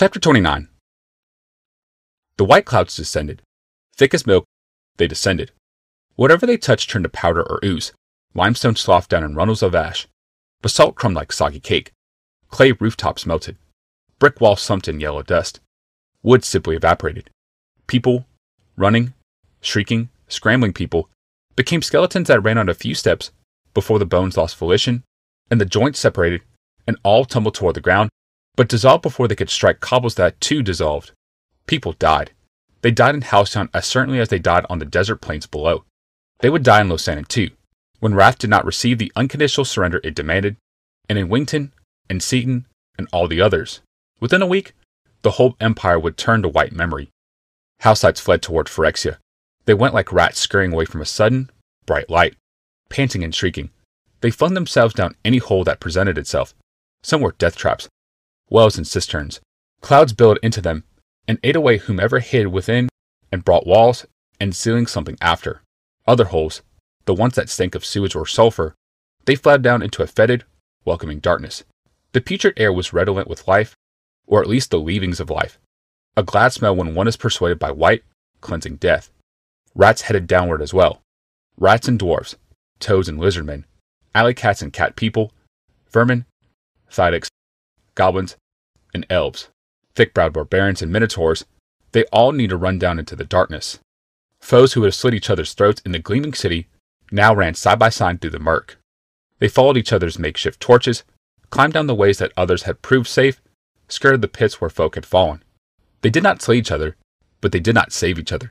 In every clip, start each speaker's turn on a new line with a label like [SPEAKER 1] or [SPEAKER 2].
[SPEAKER 1] Chapter 29 The white clouds descended. Thick as milk, they descended. Whatever they touched turned to powder or ooze. Limestone sloughed down in runnels of ash. Basalt crumbed like soggy cake. Clay rooftops melted. Brick walls slumped in yellow dust. Wood simply evaporated. People, running, shrieking, scrambling people, became skeletons that ran on a few steps before the bones lost volition and the joints separated and all tumbled toward the ground but dissolved before they could strike cobbles that too dissolved. People died. They died in Housetown as certainly as they died on the desert plains below. They would die in Losanin too, when Wrath did not receive the unconditional surrender it demanded, and in Wington, and Seaton, and all the others. Within a week, the whole empire would turn to white memory. Houseites fled toward Phyrexia. They went like rats scurrying away from a sudden, bright light, panting and shrieking. They flung themselves down any hole that presented itself. Some were death traps, wells and cisterns. Clouds billowed into them and ate away whomever hid within and brought walls and ceilings something after. Other holes, the ones that stank of sewage or sulfur, they fled down into a fetid, welcoming darkness. The putrid air was redolent with life, or at least the leavings of life. A glad smell when one is persuaded by white, cleansing death. Rats headed downward as well. Rats and dwarfs, toads and lizardmen, alley cats and cat people, vermin, thydics, goblins, and elves, thick browed barbarians and minotaurs, they all need to run down into the darkness. Foes who had slit each other's throats in the gleaming city now ran side by side through the murk. They followed each other's makeshift torches, climbed down the ways that others had proved safe, skirted the pits where folk had fallen. They did not slay each other, but they did not save each other.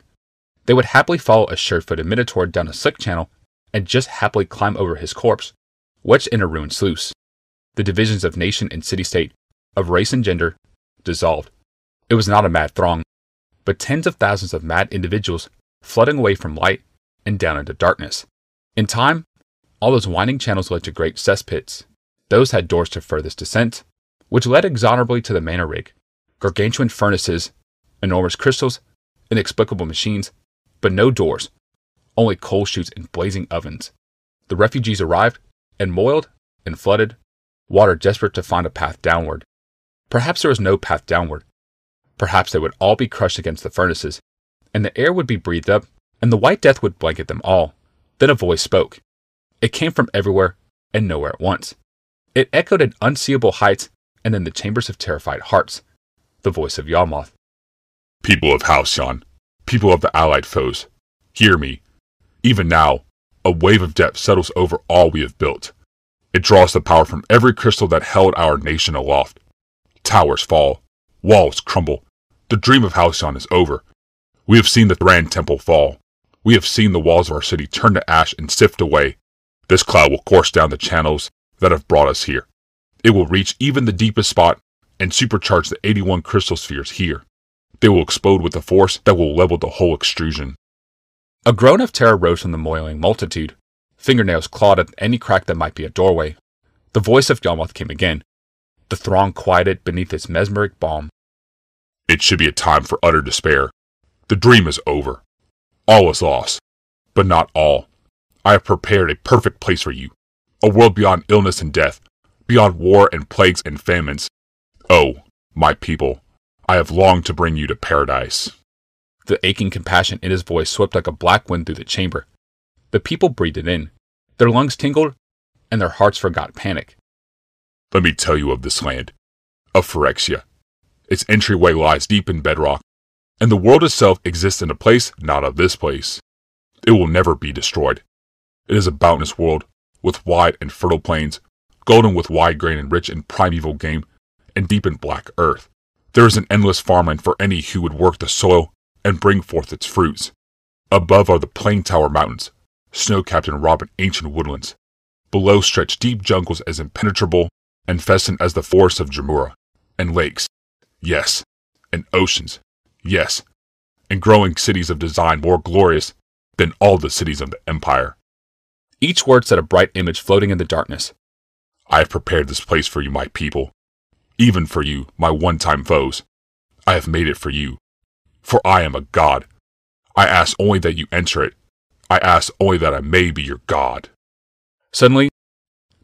[SPEAKER 1] They would happily follow a sure footed minotaur down a slick channel and just happily climb over his corpse, wedged in a ruined sluice. The divisions of nation and city state, of race and gender, dissolved. It was not a mad throng, but tens of thousands of mad individuals flooding away from light and down into darkness. In time, all those winding channels led to great cesspits. Those had doors to furthest descent, which led exonerably to the mana rig, gargantuan furnaces, enormous crystals, inexplicable machines, but no doors, only coal chutes and blazing ovens. The refugees arrived and moiled and flooded, water desperate to find a path downward. Perhaps there was no path downward. Perhaps they would all be crushed against the furnaces, and the air would be breathed up, and the white death would blanket them all. Then a voice spoke. It came from everywhere and nowhere at once. It echoed at unseeable heights and in the chambers of terrified hearts. The voice of Yawgmoth.
[SPEAKER 2] People of Halcyon, people of the allied foes, hear me. Even now, a wave of death settles over all we have built. It draws the power from every crystal that held our nation aloft. Towers fall, walls crumble. The dream of Halcyon is over. We have seen the Thran Temple fall. We have seen the walls of our city turn to ash and sift away. This cloud will course down the channels that have brought us here. It will reach even the deepest spot and supercharge the 81 crystal spheres here. They will explode with a force that will level the whole extrusion.
[SPEAKER 1] A groan of terror rose from the moiling multitude. Fingernails clawed at any crack that might be a doorway. The voice of Yawgmoth came again. The throng quieted beneath its mesmeric balm.
[SPEAKER 2] It should be a time for utter despair. The dream is over. All is lost. But not all. I have prepared a perfect place for you. A world beyond illness and death, beyond war and plagues and famines. Oh, my people, I have longed to bring you to paradise.
[SPEAKER 1] The aching compassion in his voice swept like a black wind through the chamber. The people breathed it in. Their lungs tingled, and their hearts forgot panic.
[SPEAKER 2] Let me tell you of this land, of Phyrexia. Its entryway lies deep in bedrock, and the world itself exists in a place not of this place. It will never be destroyed. It is a boundless world, with wide and fertile plains, golden with wide grain and rich in primeval game, and deep in black earth. There is an endless farmland for any who would work the soil and bring forth its fruits. Above are the Plain Tower Mountains, snow-capped and robin ancient woodlands. Below stretch deep jungles as impenetrable and festooned as the forests of Jamuraa, and lakes, yes, and oceans, yes, and growing cities of design more glorious than all the cities of the empire.
[SPEAKER 1] Each word set a bright image floating in the darkness.
[SPEAKER 2] I have prepared this place for you, my people, even for you, my one-time foes. I have made it for you, for I am a god. I ask only that you enter it. I ask only that I may be your god.
[SPEAKER 1] Suddenly,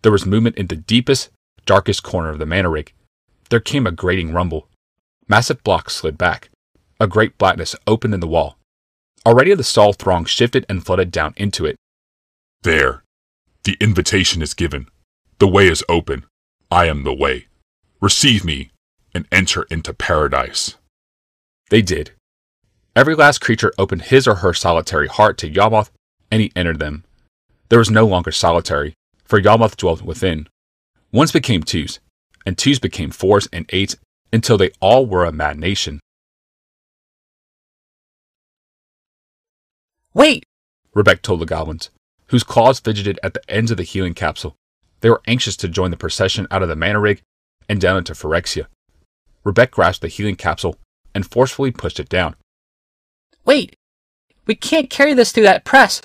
[SPEAKER 1] there was movement in the deepest, darkest corner of the mana rig. There came a grating rumble. Massive blocks slid back. A great blackness opened in the wall. Already the stall throng shifted and flooded down into it.
[SPEAKER 2] There. The invitation is given. The way is open. I am the way. Receive me and enter into paradise.
[SPEAKER 1] They did. Every last creature opened his or her solitary heart to Yawgmoth, and he entered them. There was no longer solitary, for Yawgmoth dwelt within. Ones became twos, and twos became fours and eights until they all were a mad nation.
[SPEAKER 3] Wait!
[SPEAKER 1] Rebecca told the goblins, whose claws fidgeted at the ends of the healing capsule. They were anxious to join the procession out of the mana rig and down into Phyrexia. Rebecca grasped the healing capsule and forcefully pushed it down.
[SPEAKER 3] Wait! We can't carry this through that press.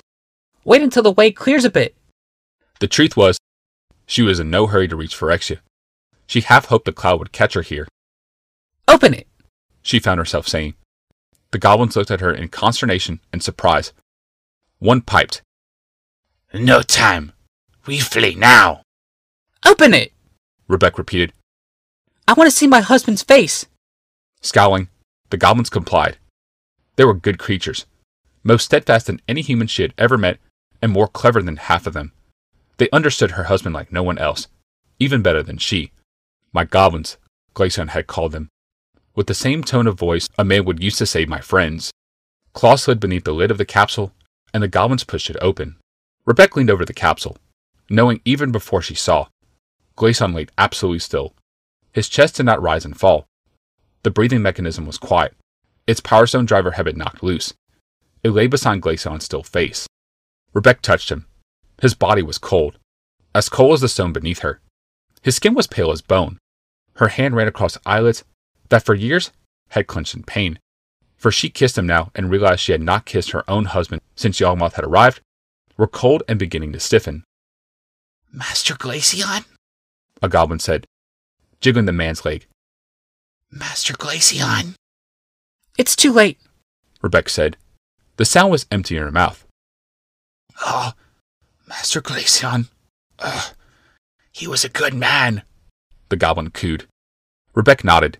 [SPEAKER 3] Wait until the way clears a bit.
[SPEAKER 1] The truth was, she was in no hurry to reach Phyrexia. She half hoped the cloud would catch her here,
[SPEAKER 3] Open it!
[SPEAKER 1] she found herself saying. The goblins looked at her in consternation and surprise. One piped,
[SPEAKER 4] No time. We flee now.
[SPEAKER 3] Open it!
[SPEAKER 1] Rebecca repeated.
[SPEAKER 3] I want to see my husband's face.
[SPEAKER 1] Scowling, the goblins complied. They were good creatures, most steadfast than any human she had ever met, and more clever than half of them. They understood her husband like no one else, even better than she. My goblins, Glacian had called them, with the same tone of voice a man would use to say my friends. Claw slid beneath the lid of the capsule, and the goblins pushed it open. Rebecca leaned over the capsule, knowing even before she saw. Glacian lay absolutely still. His chest did not rise and fall. The breathing mechanism was quiet. Its power stone driver had been knocked loose. It lay beside Glacian's still face. Rebecca touched him. His body was cold, as cold as the stone beneath her. His skin was pale as bone. Her hand ran across eyelids that for years had clenched in pain. For she kissed him now and realized she had not kissed her own husband since Yawgmoth had arrived, were cold and beginning to stiffen.
[SPEAKER 4] Master Glacian?
[SPEAKER 1] A goblin said, jiggling the man's leg.
[SPEAKER 4] Master Glacian?
[SPEAKER 3] It's too late.
[SPEAKER 1] Rebecca said. The sound was empty in her mouth.
[SPEAKER 4] Oh, Master Glacian. Ugh. He was a good man.
[SPEAKER 1] The goblin cooed. Rebecca nodded.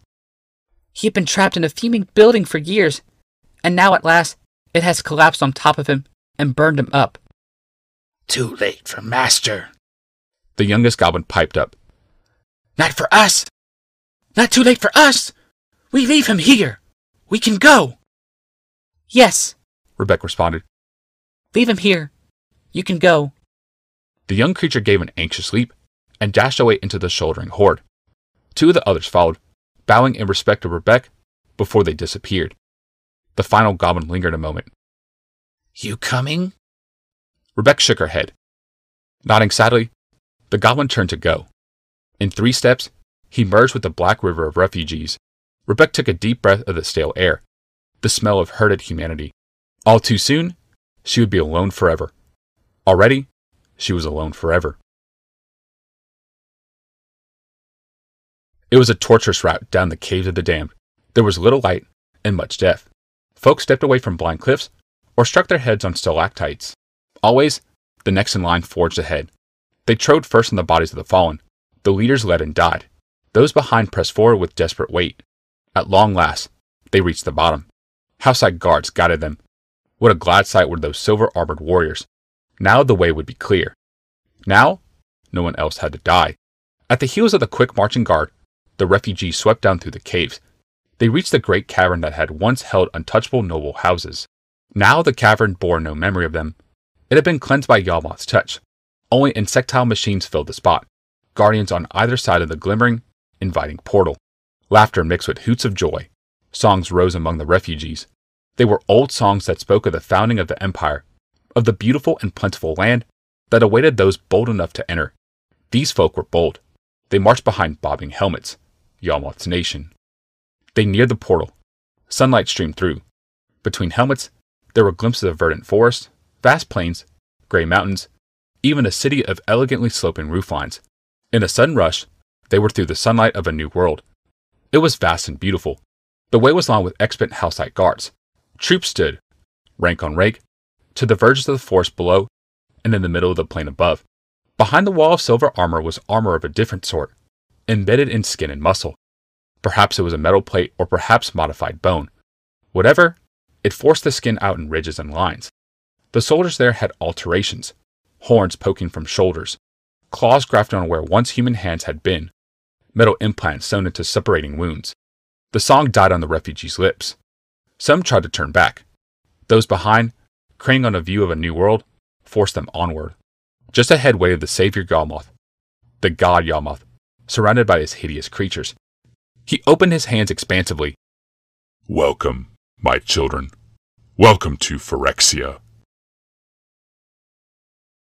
[SPEAKER 3] He had been trapped in a fuming building for years, and now at last it has collapsed on top of him and burned him up.
[SPEAKER 4] Too late for Master.
[SPEAKER 1] The youngest goblin piped up.
[SPEAKER 4] Not for us. Not too late for us. We leave him here. We can go.
[SPEAKER 3] Yes,
[SPEAKER 1] Rebecca responded.
[SPEAKER 3] leave him here. You can go.
[SPEAKER 1] The young creature gave an anxious leap and dashed away into the shouldering horde. Two of the others followed, bowing in respect to Rebecca before they disappeared. The final goblin lingered a moment.
[SPEAKER 4] You coming?
[SPEAKER 1] Rebecca shook her head. Nodding sadly, the goblin turned to go. In three steps, he merged with the black river of refugees. Rebecca took a deep breath of the stale air, the smell of herded humanity. All too soon, she would be alone forever. Already, she was alone forever. It was a torturous route down the caves of the damned. There was little light and much death. Folks stepped away from blind cliffs or struck their heads on stalactites. Always, the next in line forged ahead. They trode first on the bodies of the fallen. The leaders led and died. Those behind pressed forward with desperate weight. At long last, they reached the bottom. Houseside guards guided them. What a glad sight were those silver armored warriors. Now the way would be clear. Now, no one else had to die. At the heels of the quick marching guard, the refugees swept down through the caves. They reached the great cavern that had once held untouchable noble houses. Now the cavern bore no memory of them. It had been cleansed by Yawgmoth's touch. Only insectile machines filled the spot, guardians on either side of the glimmering, inviting portal. Laughter mixed with hoots of joy. Songs rose among the refugees. They were old songs that spoke of the founding of the empire, of the beautiful and plentiful land that awaited those bold enough to enter. These folk were bold. They marched behind bobbing helmets, Yawgmoth's nation. They neared the portal. Sunlight streamed through. Between helmets, there were glimpses of verdant forest, vast plains, gray mountains, even a city of elegantly sloping rooflines. In a sudden rush, they were through the sunlight of a new world. It was vast and beautiful. The way was lined with expert houseside guards. Troops stood, rank on rank, to the verges of the forest below and in the middle of the plain above. Behind the wall of silver armor was armor of a different sort, embedded in skin and muscle. Perhaps it was a metal plate or perhaps modified bone. Whatever, it forced the skin out in ridges and lines. The soldiers there had alterations horns poking from shoulders, claws grafted on where once human hands had been, metal implants sewn into separating wounds. The song died on the refugees' lips. Some tried to turn back. Those behind, craning on a view of a new world, forced them onward. Just ahead waited the savior Yawgmoth, the god Yawgmoth, surrounded by his hideous creatures. He opened his hands expansively.
[SPEAKER 2] Welcome, my children. Welcome to Phyrexia.